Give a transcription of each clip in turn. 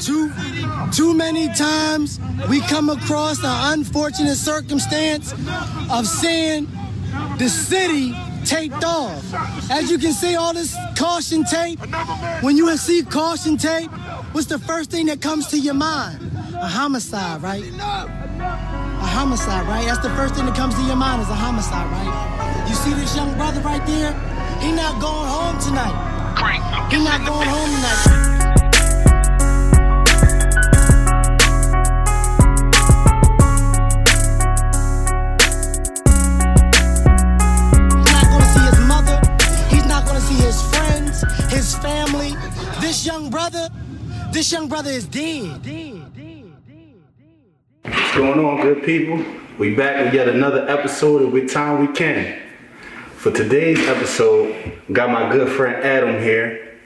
too too many times we come across the unfortunate circumstance of seeing the city taped off. As you can see, all this caution tape. When you see caution tape, what's the first thing that comes to your mind? A homicide, right? A homicide, right? That's the first thing that comes to your mind is a homicide, right? You see this young brother right there? He not going home tonight. He not going home tonight. This young brother, this young brother is dead. What's going on, good people? We back with yet another episode of With Time We Can. For today's episode, got my good friend Adam here.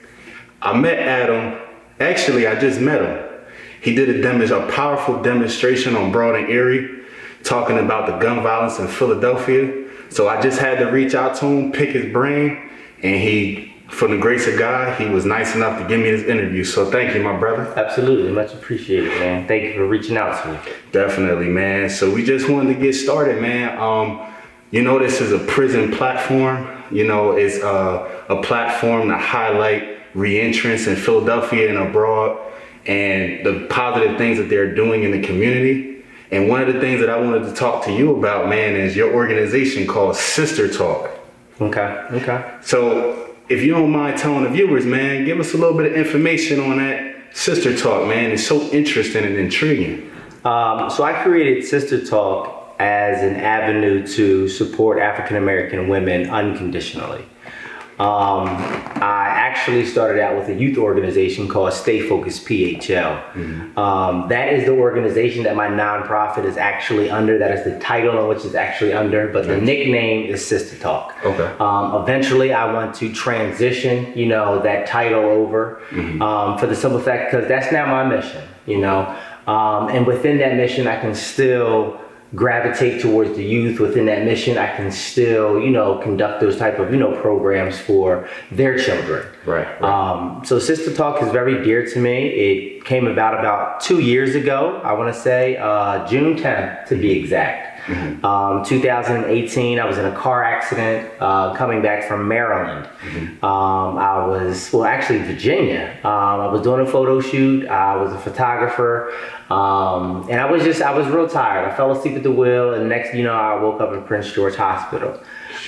I met Adam, actually I just met him. He did a, dem- a powerful demonstration on Broad and Erie, talking about the gun violence in Philadelphia. So I just had to reach out to him, pick his brain, and he from the grace of God, he was nice enough to give me this interview. So thank you, my brother. Absolutely, much appreciated, man. Thank you for reaching out to me. Definitely, man. So we just wanted to get started, man. Um, you know, this is a prison platform. You know, it's a, a platform to highlight reentrance in Philadelphia and abroad and the positive things that they're doing in the community. And one of the things that I wanted to talk to you about, man, is your organization called Sister Talk. Okay, okay. So if you don't mind telling the viewers, man, give us a little bit of information on that Sister Talk, man. It's so interesting and intriguing. Um, so I created Sister Talk as an avenue to support African American women unconditionally. Um, I actually started out with a youth organization called Stay Focused PHL. Mm-hmm. Um, that is the organization that my nonprofit is actually under. That is the title on which it's actually under, but the nickname is Sister Talk. Okay. Um, eventually, I want to transition, you know, that title over mm-hmm. Um, for the simple fact because that's now my mission, you know. Um, and within that mission, I can still gravitate towards the youth within that mission i can still you know conduct those type of you know programs for their children. Right, right. Um, so sister talk is very dear to me. It came about about two years ago i want to say uh, june 10th to be exact Mm-hmm. Um, 2018, I was in a car accident uh, coming back from Maryland. Mm-hmm. Um, I was, well, actually, Virginia. Um, I was doing a photo shoot. I was a photographer. Um, and I was just, I was real tired. I fell asleep at the wheel, and next, you know, I woke up in Prince George Hospital.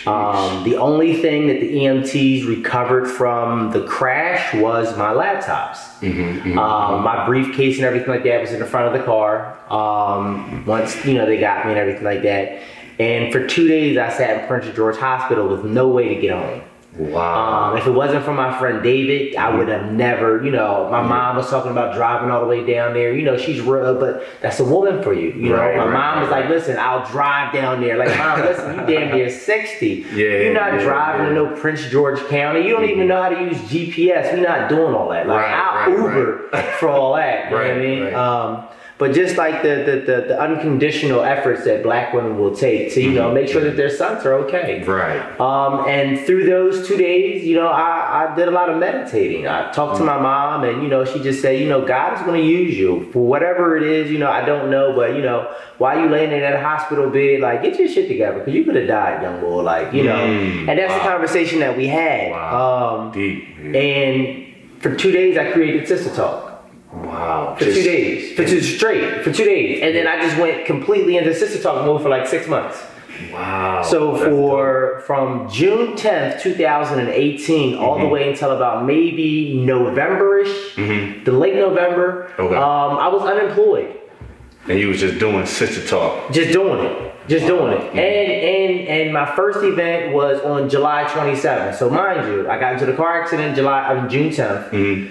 Um, the only thing that the EMTs recovered from the crash was my laptops. Mm-hmm, mm-hmm. Um, my briefcase and everything like that was in the front of the car. Um, once you know they got me and everything like that. And for two days, I sat in Prince George Hospital with no way to get home. Wow. Um, if it wasn't for my friend David, I would have never, you know, my mom was talking about driving all the way down there. You know, she's real, but that's a woman for you. You know, my right, mom was like, listen, I'll drive down there. Like, mom, listen, you damn near 60. Yeah, You're not yeah, driving yeah. to no Prince George County. You don't even know how to use GPS. We're not doing all that. Like, Right, I'll right, Uber for all that. You know what I mean? right. Um, but just like the, the, the, the unconditional efforts that black women will take to, you know, make sure that their sons are okay. Mm-hmm. Right. Um, and through those two days, you know, I, I did a lot of meditating. I talked to my mom, and you know, she just said, you know, God is going to use you for whatever it is. You know, I don't know, but you know, while you laying in that hospital bed, like get your shit together because you could have died, young boy. Like you know, Mm, and that's the conversation that we had. Wow. Um, Deep. yeah. and for two days, I created Sister Talk. Wow. For two days, for two straight, for two days, and then I just went completely into Sister Talk mode for like six months. Wow. So for from June 10th, 2018, all Mm-hmm. the way until about maybe November-ish, Mhm. the late November, Okay. um, I was unemployed. And you was just doing sister talk. just doing it, just doing it. Mm-hmm. And and and my first event was on July 27th. So mind you, I got into the car accident July, I mean June 10th.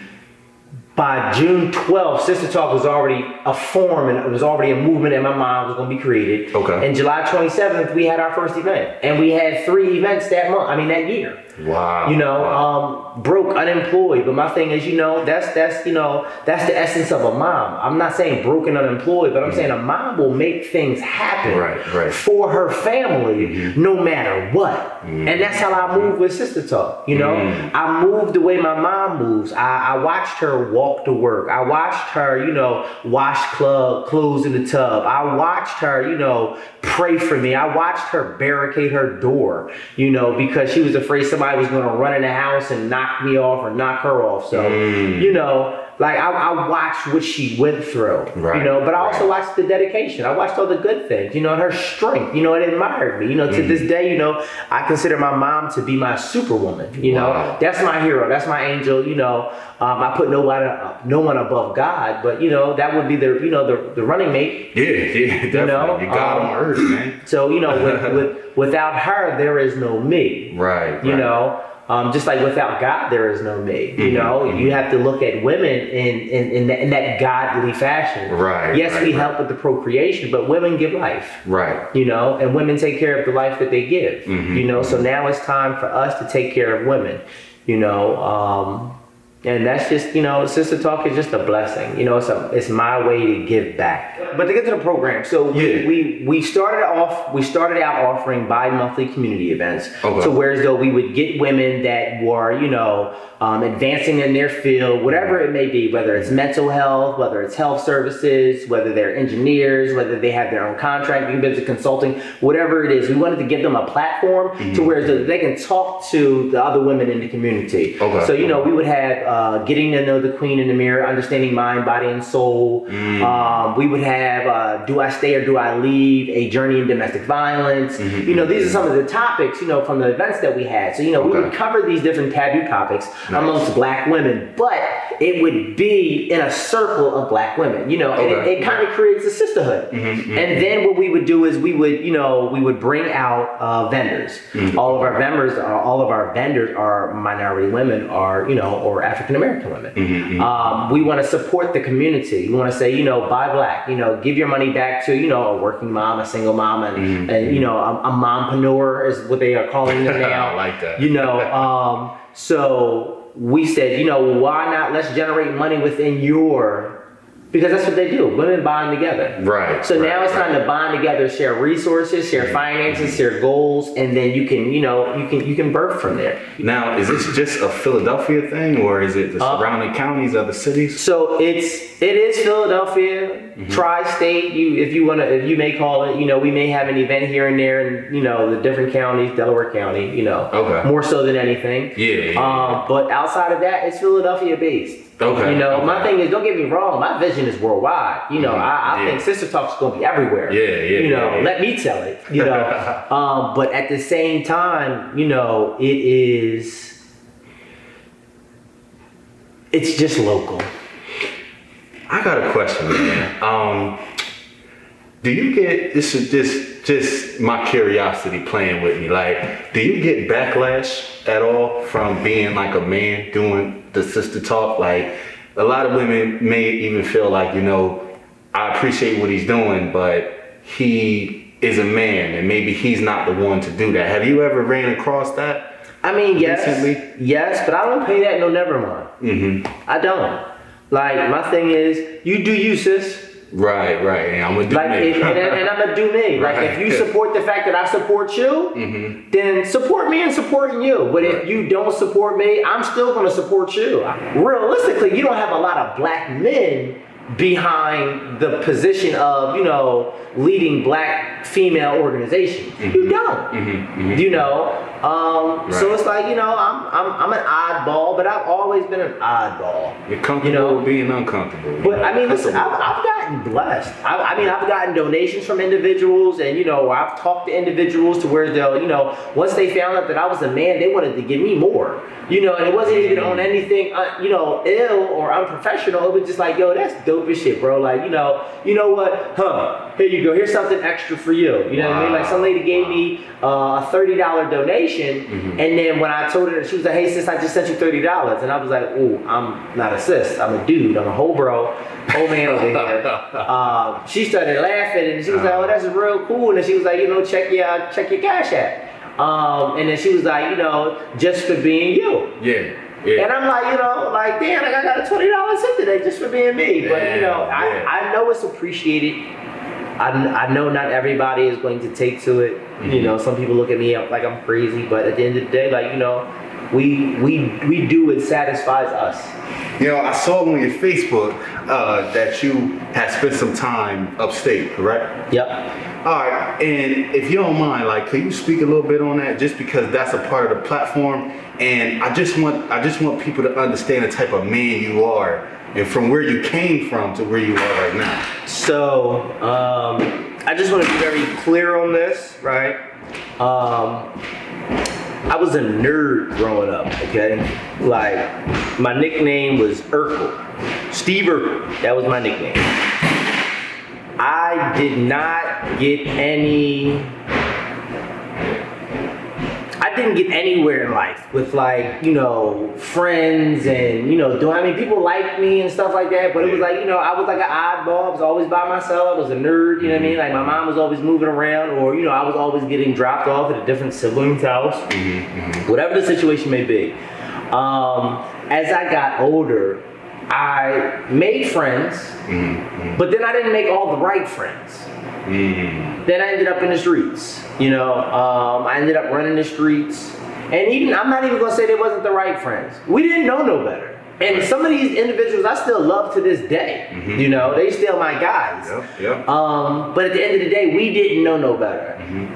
By June 12th, Sister Talk was already a form and it was already a movement in my mind was going to be created. Okay. And July 27th, we had our first event. And we had three events that month, I mean, that year. Wow. You know, Wow. um, broke, unemployed. But my thing is, you know, that's that's you know that's the essence of a mom. I'm not saying broken, unemployed, but I'm saying a mom will make things happen Right, right. for her family, mm-hmm. no matter what. Mm-hmm. And that's how I move with Sister Talk. You know, mm-hmm. I move the way my mom moves. I, I watched her walk to work. I watched her, you know, wash club clothes in the tub. I watched her, you know, pray for me. I watched her barricade her door, you know, because she was afraid somebody was going to run in the house and knock me off or knock her off. So, mm. you know, like I, I watched what she went through, Right, you know, but I also right. watched the dedication. I watched all the good things, you know, and her strength, you know, it admired me. You know, to Mm-hmm. this day, you know, I consider my mom to be my superwoman. You know, that's my hero. That's my angel. You know, um, I put nobody, no one above God, but you know, that would be the, you know, the, the running mate. Yeah, yeah, definitely. You, know, got um, on earth, man. So you know, with, with without her, there is no me. Right. You right. know, um, just like without God, there is no me. You Mhm, know, mhm. you have to look at women in in, in, that, in that godly fashion. Right, Yes, right, we right. help with the procreation, but women give life. Right. You know, and women take care of the life that they give. Mhm, You know, so now it's time for us to take care of women. You know, um, and that's just you know, sister talk is just a blessing. You know, it's a it's my way to give back. But to get to the program, so Yeah. we, we we started off we started out offering bi-monthly community events. Okay. So whereas though we would get women that were you know um, advancing in their field, whatever it may be, whether it's mental health, whether it's health services, whether they're engineers, whether they have their own contracting business, consulting, whatever it is, we wanted to give them a platform to where they can talk to the other women in the community. Okay. So you know we would have uh, getting to know the queen in the mirror, understanding mind, body, and soul. Um, we would have uh, do I stay or do I leave? A journey in domestic violence. You know these are some of the topics you know from the events that we had. So you know we would cover these different taboo topics amongst black women, but it would be in a circle of black women. You know, and it, it kind of creates a sisterhood. Mm-hmm, mm-hmm. And then what we would do is we would you know we would bring out uh, vendors. Mm-hmm. All of our vendors are uh, all of our vendors are minority women, are you know or African American women. Um, we want to support the community. We want to say you know buy black. You know give your money back to you know a working mom, a single mom, and, and you know a, a mompreneur is what they are calling them now. I like that. You know, um, so we said, you know, why not? Let's generate money within your, because that's what they do. Women bond together. Right, So right, now it's time to bond together, share resources, share finances, share goals, and then you can, you know, you can you can birth from there. Now, is this just a Philadelphia thing, or is it the Uh, surrounding counties, other cities? So it's it is Philadelphia, Mm-hmm. tri-state. You if you wanna if you may call it, you know, we may have an event here and there, in you know the different counties, Delaware County, you know, Okay. more so than anything. Yeah, yeah, Um, but outside of that, it's Philadelphia based. Okay, You know, my thing is, don't get me wrong, my vision is worldwide. You know, Mhm, I, I yeah. think Sister Talk's gonna be everywhere. Yeah, yeah, You know, yeah, let me tell it. You know, um, but at the same time, you know, it is. It's just local. I got a question, man. Um, do you get this is just just my curiosity playing with me? Like, do you get backlash at all from being like a man doing the sister talk? Like, a lot of women may even feel like, you know, I appreciate what he's doing, but he is a man and maybe he's not the one to do that. Have you ever ran across that? I mean, yes, Recently? yes, but I don't pay that no never mind. Mm-hmm. I don't. Like my thing is, you do you, sis. Right, right. And I'm gonna do Like, me. and, and, I'm gonna do me. Like, if you support the fact that I support you, mm-hmm. then support me and supporting you. But if you don't support me, I'm still gonna support you. Realistically, you don't have a lot of black men behind the position of, you know, leading black female organizations. You mm-hmm. don't. Mm-hmm. You know. Um, So it's like you know, I'm I'm I'm an oddball, but I've always been an oddball. You're comfortable You know, being uncomfortable. but I mean, listen, I've, I've gotten blessed. I, I mean, I've gotten donations from individuals, and you know, I've talked to individuals to where they'll, you know, once they found out that I was a man, they wanted to give me more. You know, and it wasn't even on anything, uh, you know, ill or unprofessional. It was just like, yo, that's dope as shit, bro. Like, you know, you know what? Huh? Here you go. Here's something extra for you. You know what I mean? Like, some lady gave me uh, a thirty dollar donation, and then when I told her, she was like, "Hey, sis, I just sent you thirty dollars," and I was like, "Ooh, I'm not a sis. I'm a dude. I'm a whole bro, whole man over here." um, she started laughing, and she was like, "Oh, that's real cool," and then she was like, "You know, check your check your cash app." Um, and then she was like, you know, just for being you. Yeah. Yeah. And I'm like, you know, like, damn, like I got a twenty dollars tip today just for being me. But you know, Yeah, I. I know it's appreciated. I, I know not everybody is going to take to it. Mm-hmm. You know, some people look at me like I'm crazy, but at the end of the day, like you know, we we we do what satisfies us. You know, I saw on your Facebook uh, that you had spent some time upstate, correct? Yep. All right, and if you don't mind, like, can you speak a little bit on that, just because that's a part of the platform, and I just want, I just want people to understand the type of man you are, and from where you came from to where you are right now. So, um, I just want to be very clear on this, right? Um, I was a nerd growing up, okay? Like, my nickname was Urkel. Steve Urkel. That was my nickname. I did not get any. I didn't get anywhere in life with like, you know, friends and, you know, do I mean people liked me and stuff like that, but it was like, you know, I was like an oddball. I was always by myself. I was a nerd, you know what I mm-hmm. mean? Like my mom was always moving around or, you know, I was always getting dropped off at a different sibling's house. Mm-hmm, mm-hmm. Whatever the situation may be. Um, as I got older, I made friends, but then I didn't make all the right friends. Then I ended up in the streets. You know, um, I ended up running the streets, and even I'm not even gonna say they wasn't the right friends. We didn't know no better. And some of these individuals I still love to this day. You know, they still my guys. Yep, yep. Um, but at the end of the day, we didn't know no better.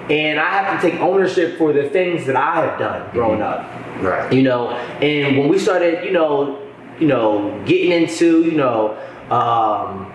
And I have to take ownership for the things that I have done growing up Right. you know and when we started you know you know getting into you know um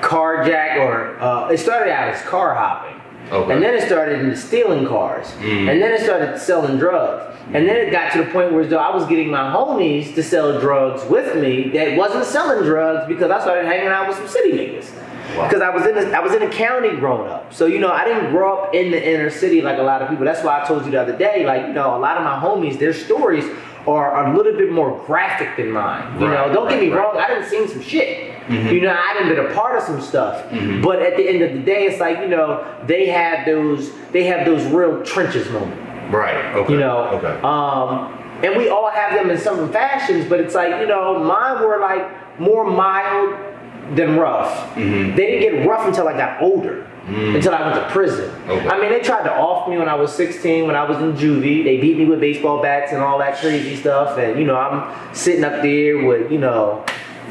carjack or uh, it started out as car hopping Okay. and then it started into stealing cars Mm. and then it started selling drugs and then it got to the point where I was getting my homies to sell drugs with me that wasn't selling drugs because I started hanging out with some city niggas. Wow. Because I was in the, I was in a county growing up, so you know I didn't grow up in the inner city like a lot of people. That's why I told you the other day, like you know a lot of my homies, their stories are a little bit more graphic than mine. You Right, know, don't get me right, right. wrong, I didn't seen some shit. You know, I didn't been a part of some stuff. But at the end of the day, it's like you know they have those they have those real trenches moments. Right. Okay. You know, Okay. um, and we all have them in some fashions, but it's like you know, mine were like more mild than rough. Mm-hmm. They didn't get rough until I got older, until I went to prison. Mm. Okay. I mean, they tried to off me when I was 16, when I was in juvie. They beat me with baseball bats and all that crazy stuff, and you know, I'm sitting up there with you know,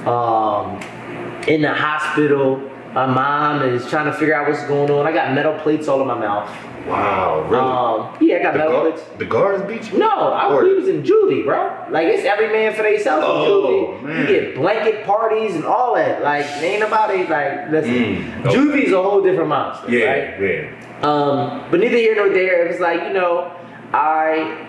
um, in the hospital. My mom is trying to figure out what's going on. I got metal plates all in my mouth. wow. Really. Um, yeah, I got the, metal guard, plates. the guards beat you? No, I Or- we was in juvie, bro. Like it's every man for themselves in Oh, juvie. man. You get blanket parties and all that. Like ain't nobody like listen. Mm, okay. Juvie's a whole different monster, Yeah. right? Yeah. Um, but neither here nor there. It was like you know, I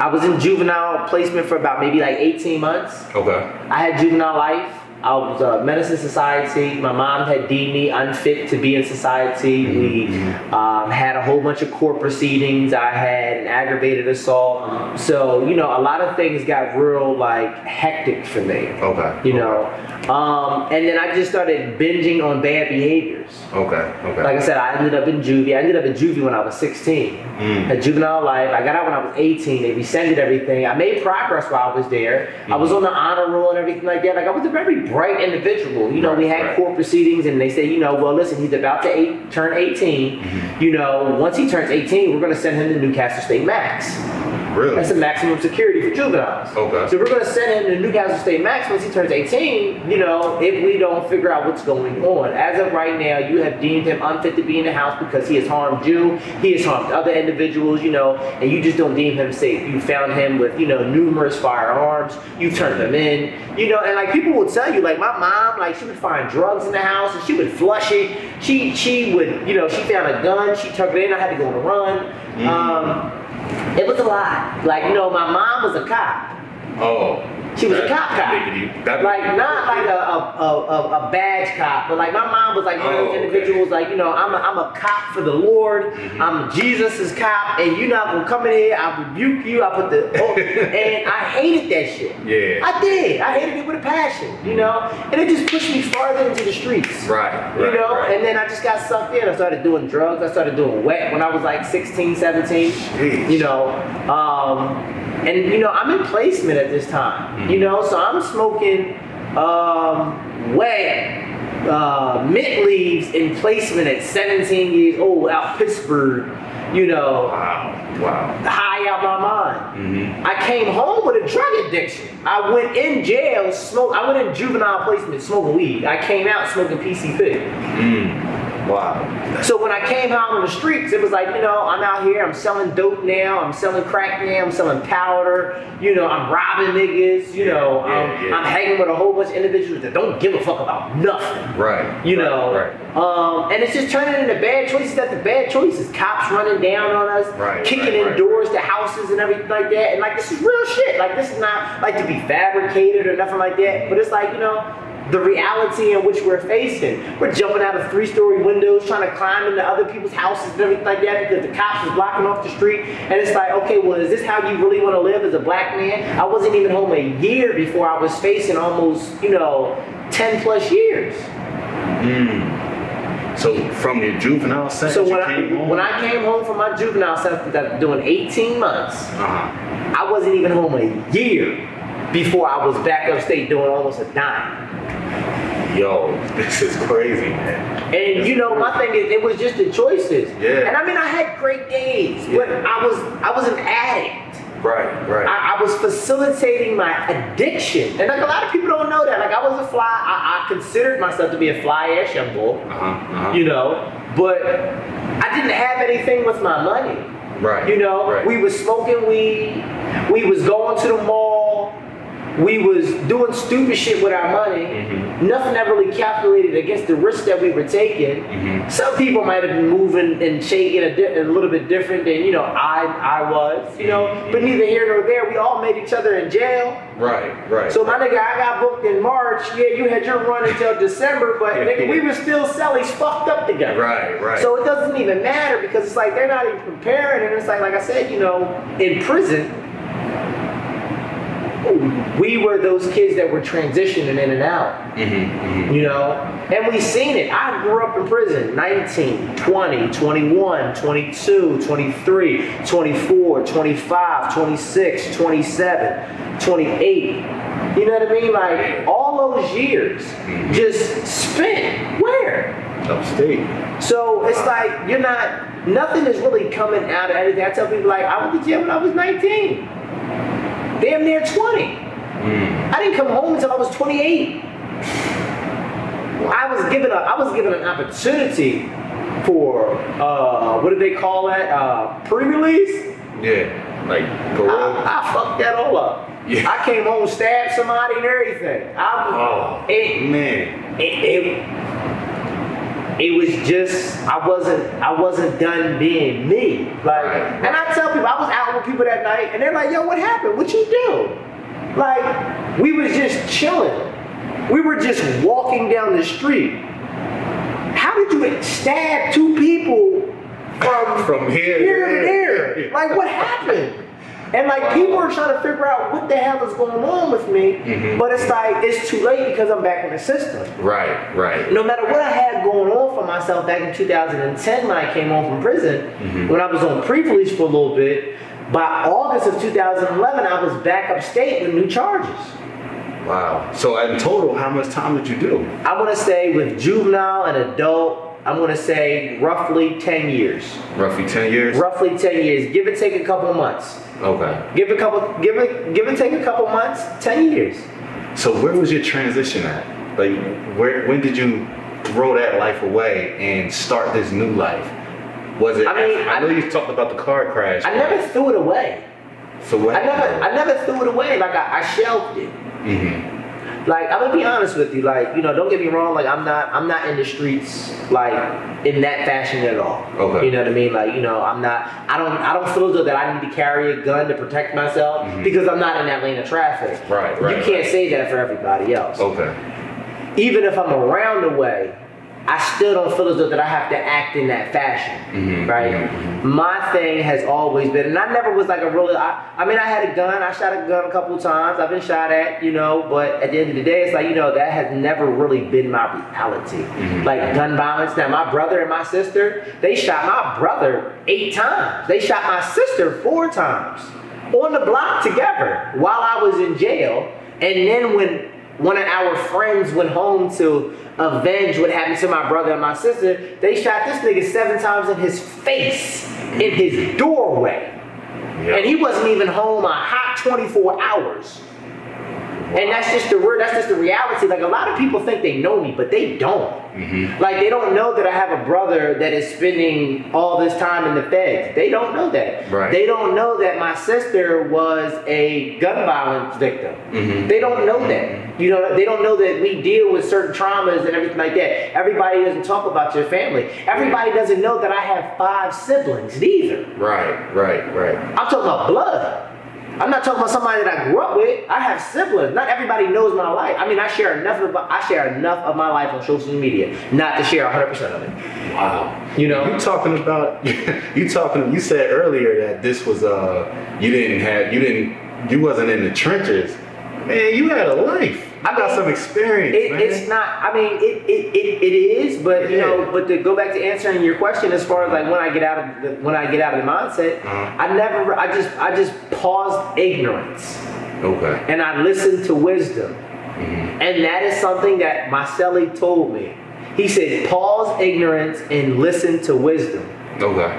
I was in juvenile placement for about maybe like 18 months. Okay. I had juvenile life. I was uh, medicine society. My mom had deemed me unfit to be in society. We um, had a whole bunch of court proceedings. I had an aggravated assault. So you know, a lot of things got real like hectic for me. Okay. You know, um, and then I just started binging on bad behaviors. Okay. Okay. Like I said, I ended up in juvie. I ended up in juvie when I was 16. Mm. Had juvenile life. I got out when I was 18. They rescinded everything. I made progress while I was there. I was on the honor roll and everything like that. Like I was a very bright individual. You know, we had right. court proceedings and they say, you know, well, listen, he's about to eight, turn 18. Mm-hmm. You know, once he turns 18, we're going to send him to Newcastle State Max. Really? That's the maximum security for juveniles. Okay. So we're going to send him to Newcastle State Max once he turns 18, you know, if we don't figure out what's going on. As of right now, you have deemed him unfit to be in the house because he has harmed you, he has harmed other individuals, you know, and you just don't deem him safe. You found him with, you know, numerous firearms, you turned him in, you know, and like people will tell you, like my mom, like she would find drugs in the house and she would flush it. She she would, you know, she found a gun, she tucked it in, I had to go on a run. Um, it was a lot. Like, you know, my mom was a cop. oh. She was a cop cop. that make you- that like not like a, a, a, a, badge cop, but like my mom was like one of Oh, those individuals like, you know, I'm a, I'm a cop for the Lord. Mm-hmm. I'm Jesus' cop, and you're not gonna come in here, I rebuke you, I put the oh, and I hated that shit. Yeah. I did. I hated it with a passion, you know? And it just pushed me farther into the streets. Right, right You know, right. and then I just got sucked in. I started doing drugs. I started doing wet when I was like 16, 17. Jeez. You know, um, and you know, I'm in placement at this time. Mm-hmm. You know, so I'm smoking um, wet uh, mint leaves in placement at 17 years old out Pittsburgh. You know, Wow, wow. high out my mind. Mm-hmm. I came home with a drug addiction. I went in jail, smoke. I went in juvenile placement smoking weed. I came out smoking PCP. Wow. So when I came out on the streets, it was like, you know, I'm out here, I'm selling dope now, I'm selling crack now, I'm selling powder, you know, I'm robbing niggas, you know, Yeah, um, yeah. I'm hanging with a whole bunch of individuals that don't give a fuck about nothing. Right. You right, know, Right. um, and it's just turning into bad choices after bad choices. Cops running down on us, Right, kicking in doors to houses and everything like that. And like, this is real shit. Like, this is not like to be fabricated or nothing like that. But it's like, you know, the reality in which we're facing. We're jumping out of three-story windows, trying to climb into other people's houses and everything like that because the cops is blocking off the street. And it's like, okay, well, is this how you really want to live as a black man? I wasn't even home a year before I was facing almost, you know, 10 plus years. So from your juvenile sentence, So when I came home? when I came home from my juvenile sentence doing 18 months, Uh-huh. I wasn't even home a year before I was back upstate doing almost a dime. Yo, this is crazy, man. And you know, my thing is, it was just the choices. Yeah. And I mean, I had great days, but Yeah. I was I was an addict. Right, right. I, I was facilitating my addiction, and like a lot of people don't know that. Like I was a fly. I, I considered myself to be a fly ass young boy. uh-huh, uh-huh. you know. But I didn't have anything with my money. Right, You know, right. we was smoking weed, we was going to the mall, we was doing stupid shit with our money. Mm-hmm. Nothing that really calculated against the risk that we were taking. Mm-hmm. Some people might have been moving and shaking a, di- a little bit different than you know I I was. You know, Mm-hmm. but neither here nor there. We all made each other in jail. Right, right. So my nigga, I got booked in March. Yeah, you had your run until December, but nigga, we were still selling fucked up together. Right, right. So it doesn't even matter because it's like they're not even preparing, and it's like, like I said, you know, in prison, we were those kids that were transitioning in and out. Mm-hmm, You know, and we seen it. I grew up in prison 19, 20, 21, 22, 23, 24, 25, 26, 27, 28. You know what I mean? Like all those years just spent where? Upstate. So it's like you're not, nothing is really coming out of anything. I tell people like, I went to jail when I was 19. Damn near 20. I didn't come home until I was 28. I was given a, I was given an opportunity for, uh, what do they call that? Uh, pre-release? Yeah, like parole. I, I fucked that all up. Yeah. I came home, stabbed somebody and everything. I was, Oh, it, man. it, it, it was just I wasn't I wasn't done being me. Like Right. and I tell people I was out with people that night and they're like, yo, what happened? What you do? Like, we was just chilling. We were just walking down the street. How did you stab two people from, From here to here to there? there? Like what happened? And like people are trying to figure out what the hell is going on with me, Mhm. but it's like it's too late because I'm back in the system. Right, right. No matter what I had going on for myself back in 2010 when I came home from prison, when I was on pre-release for a little bit, by August of 2011, I was back upstate with new charges. Wow. So in total, how much time did you do? I want to say with juvenile and adult, I'm going to say roughly 10 years. Roughly 10 years? Roughly 10 years, give or take a couple months. Okay. Give a couple, give it, give and take a couple months, 10 years. So where was your transition at? Like, where, when did you throw that life away and start this new life? Was it? I mean, I, know you talked about the car crash. I never threw it away. So what? I never, I never threw it away. Like I, I shelved it. hmm Like I'm gonna be honest with you. Like you know, don't get me wrong. Like I'm not I'm not in the streets like in that fashion at all. Okay. You know what I mean? Like you know, I'm not. I don't. I don't feel as though that I need to carry a gun to protect myself because I'm not in that lane of traffic. Mm-hmm. Right, right, You can't say that for everybody else Okay. even if I'm around the way, I still don't feel as though that I have to act in that fashion, Mhm, right? mhm, My thing has always been, and I never was like a really. I, I mean, I had a gun. I shot a gun a couple times. I've been shot at, you know. But at the end of the day, it's like you know that has never really been my reality. Like gun violence. Now, my brother and my sister, they shot my brother eight times. They shot my sister four times on the block together while I was in jail. And then when one of our friends went home to avenge what happened to my brother and my sister, they shot this nigga seven times in his face, in his doorway. And he wasn't even home a hot 24 hours. And that's just the word, that's just the reality. Like a lot of people think they know me, but they don't. Like they don't know that I have a brother that is spending all this time in the feds. They don't know that. Right. They don't know that my sister was a gun violence victim. Mhm. They don't know that. You know, they don't know that we deal with certain traumas and everything like that. Everybody doesn't talk about your family. Everybody doesn't know that I have five siblings neither. Right, right, right. I'm talking about blood. I'm not talking about somebody that I grew up with. I have siblings. Not everybody knows my life. I mean, I share enough of I share enough of my life on social media not to share 100% of it. Wow. You know? You talking about you talking you said earlier that this was uh you didn't have you didn't you wasn't in the trenches. Man, you had a life. I got some experience, It, it's not. I mean, it, it, it, it is, but you know, but to go back to answering your question, as far as like when I get out of the, when I get out of the mindset, Uh-huh. I never. I just I just paused ignorance okay. and I listened to wisdom, Mm-hmm. and that is something that my cellie told me. He said, pause ignorance and listen to wisdom. Okay.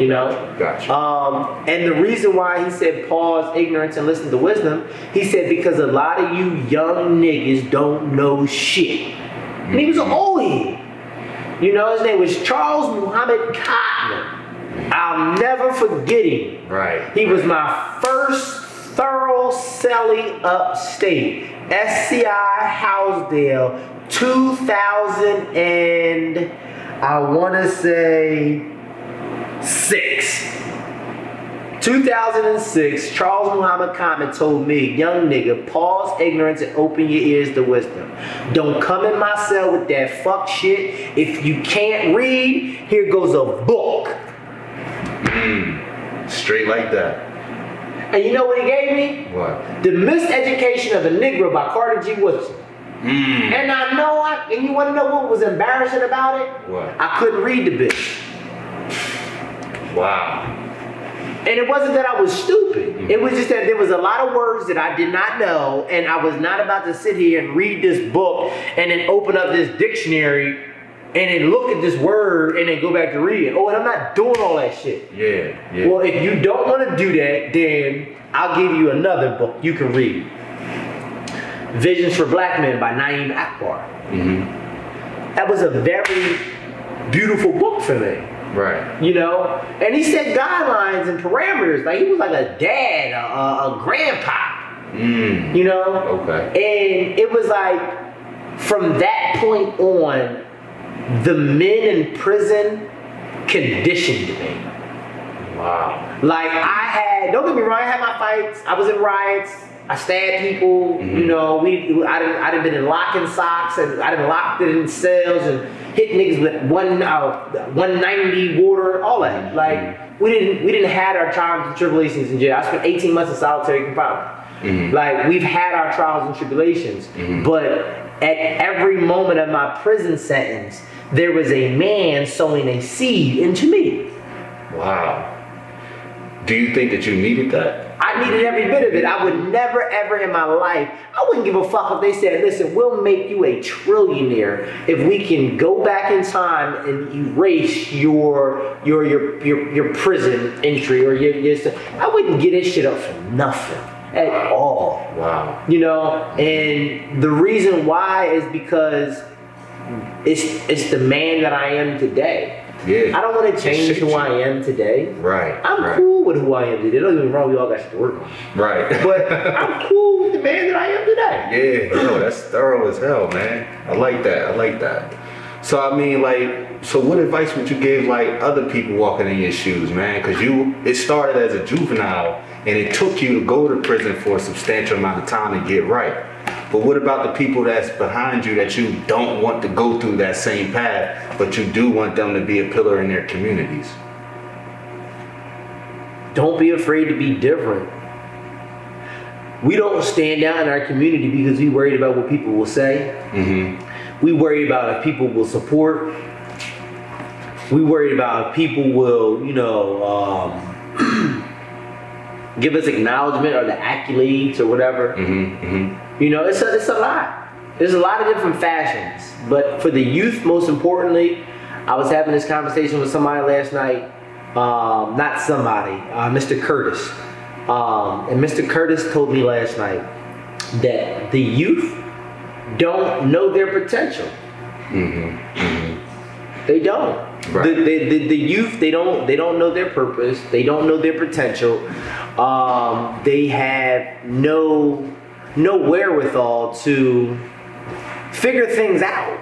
You know, Gotcha. um, and the reason why he said pause ignorance and listen to wisdom, he said because a lot of you young niggas don't know shit. And he was an old head. You know, his name was Charles Muhammad Cotton. I'll never forget him. right. He was my first thorough celly upstate. SCI Houtzdale, 2000 and I want to say six. 2006, Charles Muhammad Common told me, young nigga, pause ignorance and open your ears to wisdom. Don't come in my cell with that fuck shit. If you can't read, here goes a book. Straight like that. And you know what he gave me? What? The Miseducation of a Negro by Carter G. Woodson. Mm. And I know I, and you want to know what was embarrassing about it? What? I couldn't read the bitch. Wow. And it wasn't that I was stupid. It was just that there was a lot of words that I did not know, and I was not about to sit here and read this book and then open up this dictionary and then look at this word and then go back to read it. Oh, and I'm not doing all that shit. Yeah. Yeah. Well, if you don't want to do that, then I'll give you another book you can read. Visions for Black Men by Na'im Akbar. hmm That was a very beautiful book for me. Right. You know, and he set guidelines and parameters. Like he was like a dad, a, a, grandpa. Mm. You know, Okay. and it was like from that point on, the men in prison conditioned me. Wow. Like I had, don't get me wrong, I had my fights. I was in riots. I stabbed people. Mhm. You know, we I didn't I didn't been in locking socks and I didn't locked it in cells and hit niggas with one uh, 190 water, all that. Like we didn't we didn't had our trials and tribulations in jail. I spent 18 months in solitary confinement. Mhm. Like we've had our trials and tribulations, Mhm. but at every moment of my prison sentence, there was a man sowing a seed into me. Wow. Do you think that you needed that? I needed every bit of it. I would never, ever in my life, I wouldn't give a fuck if they said, listen, we'll make you a trillionaire if we can go back in time and erase your your your your, your prison entry or your, your stuff. I wouldn't get this shit up for nothing at all. Wow. You know, and the reason why is because it's it's the man that I am today. Yeah. I don't want to change who you. I am today. Right. I'm right, cool with who I am today. Don't get me wrong, we all got shit to work on. Right. But I'm cool with the man that I am today. Yeah, yo, that's thorough as hell, man. I like that. I like that. So I mean, like, so what advice would you give like other people walking in your shoes, man? Because you, it started as a juvenile, and it took you to go to prison for a substantial amount of time to get right. But what about the people that's behind you that you don't want to go through that same path, but you do want them to be a pillar in their communities? Don't be afraid to be different. We don't stand out in our community because we worried about what people will say. Mm-hmm. We worry about if people will support. We worry about if people will, you know, um, give us acknowledgement or the accolades or whatever. Mm-hmm. Mm-hmm. You know, it's a, it's a lot. There's a lot of different fashions. But for the youth, most importantly, I was having this conversation with somebody last night. Um, not somebody, uh, Mr. Curtis. Um, and Mr. Curtis told me last night that the youth don't know their potential. They don't. Right. The, the, the, the youth they don't they don't know their purpose. They don't know their potential. Um, they have no no wherewithal to figure things out.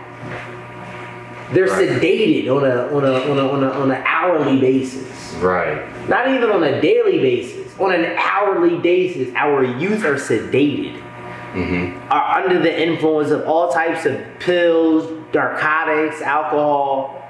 They're Right. sedated on a on a on a on a on an hourly basis. Right. Not even on a daily basis. On an hourly basis, our youth are sedated Mm-hmm. are under the influence of all types of pills, narcotics, alcohol,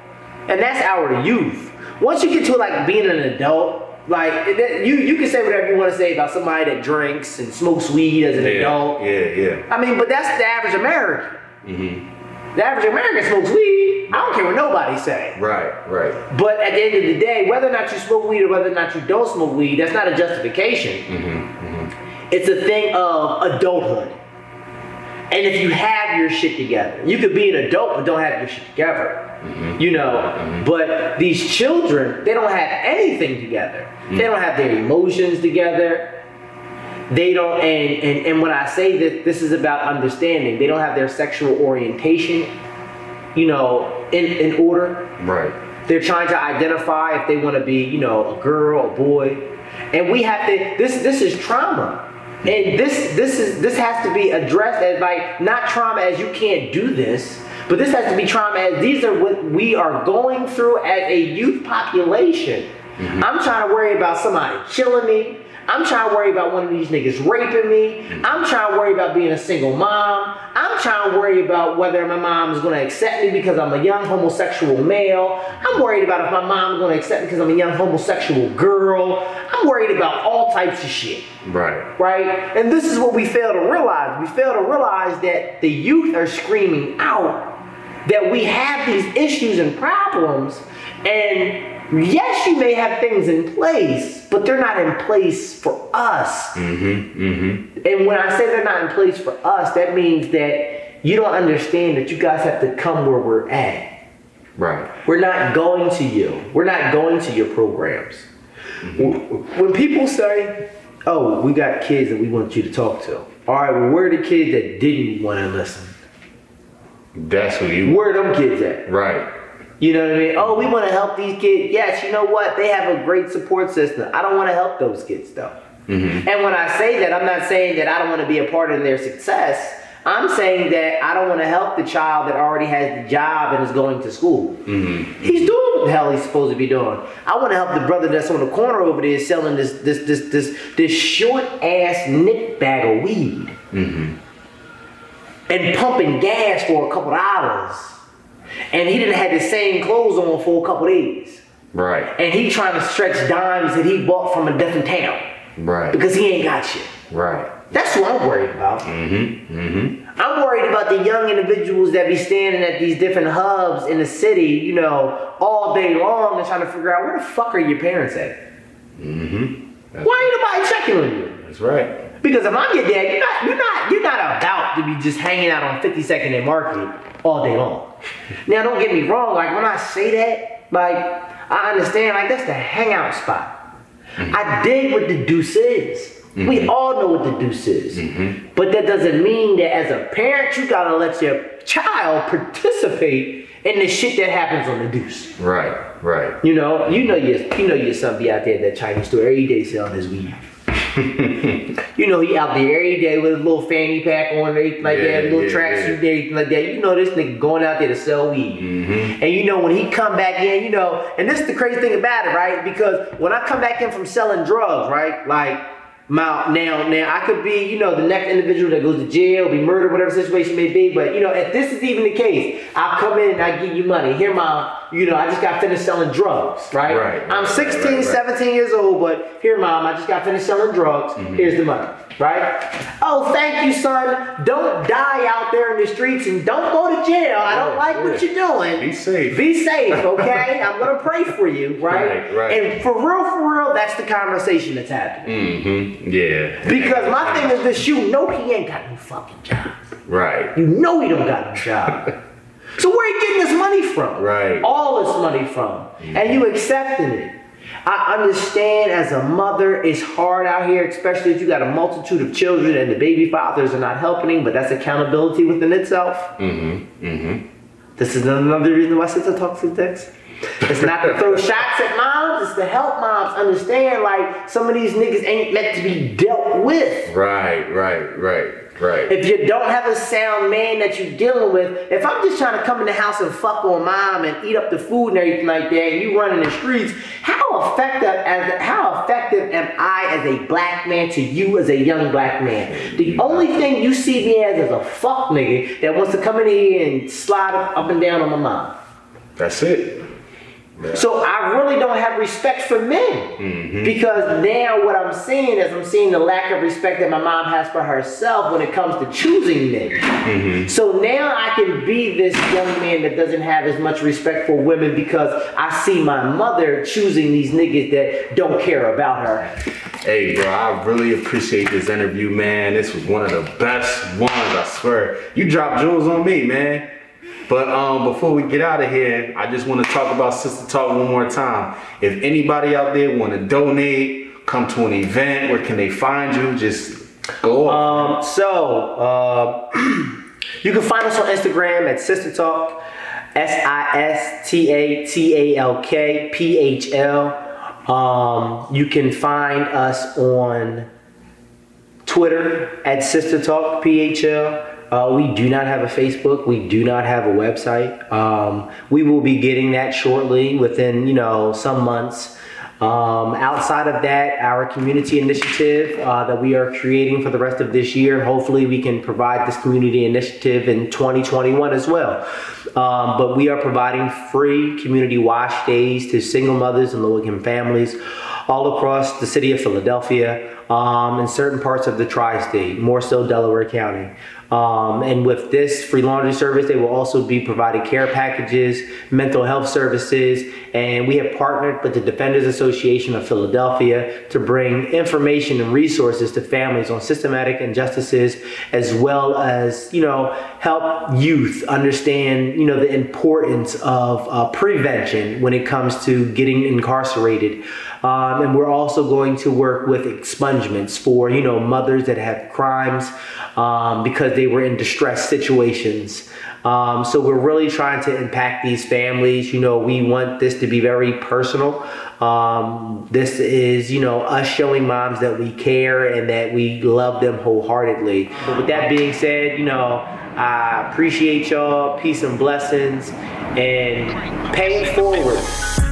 and that's our youth. Once you get to like being an adult, like that- you you can say whatever you want to say about somebody that drinks and smokes weed as an Yeah. adult. Yeah. Yeah. I mean, but that's the average American. Mm-hmm. The average American smokes weed. I don't care what nobody say. Right. Right. But at the end of the day, whether or not you smoke weed or whether or not you don't smoke weed, that's not a justification. It's a thing of adulthood. And if you have your shit together, you could be an adult but don't have your shit together. Mm-hmm. You know, mm-hmm. but these children, they don't have anything together. They mm. don't have their emotions together. They don't, and, and, and when I say that this is about understanding, they don't have their sexual orientation, you know, in, in order. Right. They're trying to identify if they want to be, you know, a girl, or a boy. And we have to this this is trauma. And this this is this has to be addressed as like not trauma as you can't do this, but this has to be trauma as these are what we are going through as a youth population. Mm-hmm. I'm trying to worry about somebody killing me. I'm trying to worry about one of these niggas raping me. I'm trying to worry about being a single mom. I'm trying to worry about whether my mom is going to accept me because I'm a young homosexual male. I'm worried about if my mom is going to accept me because I'm a young homosexual girl. I'm worried about all types of shit Right. right? And this is what we fail to realize. We fail to realize that the youth are screaming out that we have these issues and problems. And yes, you may have things in place, but they're not in place for us. Mm-hmm. Mm-hmm. And when I say they're not in place for us, that means that you don't understand that you guys have to come where we're at. Right. We're not going to you. We're not going to your programs. When people say, "Oh, we got kids that we want you to talk to," all right, well, where are the kids that didn't want to listen? That's who you. Where are them kids at? Right. You know what I mean? Oh, we want to help these kids. Yes, you know what? They have a great support system. I don't want to help those kids though. Mm-hmm. And when I say that, I'm not saying that I don't want to be a part of their success. I'm saying that I don't want to help the child that already has the job and is going to school. Mm-hmm. He's doing what the hell he's supposed to be doing. I want to help the brother that's on the corner over there selling this this this this this short ass nick bag of weed Mm-hmm. and pumping gas for a couple dollars. And he didn't have the same clothes on for a couple days. Right. And he trying to stretch dimes that he bought from a different town Right. because he ain't got shit. Right. That's what I'm worried about. Mm-hmm. Mm-hmm. I'm worried about the young individuals that be standing at these different hubs in the city, you know, all day long and trying to figure out where the fuck are your parents at? Mm-hmm. Why ain't nobody checking on you? That's right. Because if I'm your dad, you're not, you're not, you're not about to be just hanging out on 52nd and Market all day long. Now, don't get me wrong. Like when I say that, like I understand, like that's the hangout spot. Mm-hmm. I dig what the deuce is. We mm-hmm. all know what the deuce is. Mm-hmm. But that doesn't mean that as a parent, you gotta let your child participate in the shit that happens on the deuce. Right, right. You know, you know your you know your son be out there at that Chinese store every day selling his weed. you know he out there every day with a little fanny pack on, everything like Yeah, that, little yeah, tracksuit, yeah. everything like that. You know this nigga going out there to sell weed. Mm-hmm. And you know when he come back in, you know, and this is the crazy thing about it, right? Because when I come back in from selling drugs, right, like. My, now, now I could be, you know, the next individual that goes to jail, be murdered, whatever situation may be. But you know, if this is even the case, I come in and I give you money. Here, mom, you know, I just got finished selling drugs, right? Right, I'm 16, right, right. 17 years old, but here, mom, I just got finished selling drugs. Mm-hmm. Here's the money, right? Oh, thank you, son. Don't die out there in the streets and don't go to jail. I don't Yeah, like what you're doing. Be safe. Be safe, okay? I'm gonna pray for you, right? Right, right. And for real, for real, that's the conversation that's happening. Mm-hmm. Yeah. Because my thing is this: you know he ain't got no fucking job. Right. You know he don't got no job. so where he getting this money from? Right. All this money from. And you accepting it. I understand as a mother, it's hard out here, especially if you got a multitude of children and the baby fathers are not helping, but that's accountability within itself. Mm-hmm. Mm-hmm. This is another reason why Sister talks toxic text. It's not to throw shots at moms, it's to help moms understand like some of these niggas ain't meant to be dealt with. Right, right, right, right. If you don't have a sound man that you're dealing with, if I'm just trying to come in the house and fuck on mom and eat up the food and everything like that, and you running the streets, how effective as how effective am I as a black man to you as a young black man? The mm-hmm. only thing you see me as is a fuck nigga that wants to come in here and slide up and down on my mom. That's it. So I really don't have respect for men mm-hmm. because now what I'm seeing is I'm seeing the lack of respect that my mom has for herself when it comes to choosing men. Mm-hmm. So now I can be this young man that doesn't have as much respect for women because I see my mother choosing these niggas that don't care about her. Hey, bro, I really appreciate this interview, man. This was one of the best ones, I swear. You dropped jewels on me, man. But um, before we get out of here, I just want to talk about Sista Talk one more time. If anybody out there want to donate, come to an event, where can they find you? Just go off. Um, so uh, you can find us on Instagram at Sista Talk, S I S T A T A L K P H L. Um, you can find us on Twitter at Sista Talk PHL. Uh, we do not have a Facebook. We do not have a website. Um, we will be getting that shortly, within you know some months. Um, outside of that, our community initiative uh, that we are creating for the rest of this year, hopefully we can provide this community initiative in 2021 as well. Um, but we are providing free community wash days to single mothers and low income families all across the city of Philadelphia um, and certain parts of the tri-state, more so Delaware County. Um, and with this free laundry service, they will also be providing care packages, mental health services, and we have partnered with the Defenders Association of Philadelphia to bring information and resources to families on systematic injustices, as well as you know help youth understand you know the importance of uh, prevention when it comes to getting incarcerated. Um, and we're also going to work with expungements for you know mothers that have crimes um, because they were in distress situations. Um, so we're really trying to impact these families. You know, we want this to be very personal. Um, this is, you know, us showing moms that we care and that we love them wholeheartedly. But with that being said, you know, I appreciate y'all. Peace and blessings. And pay it forward.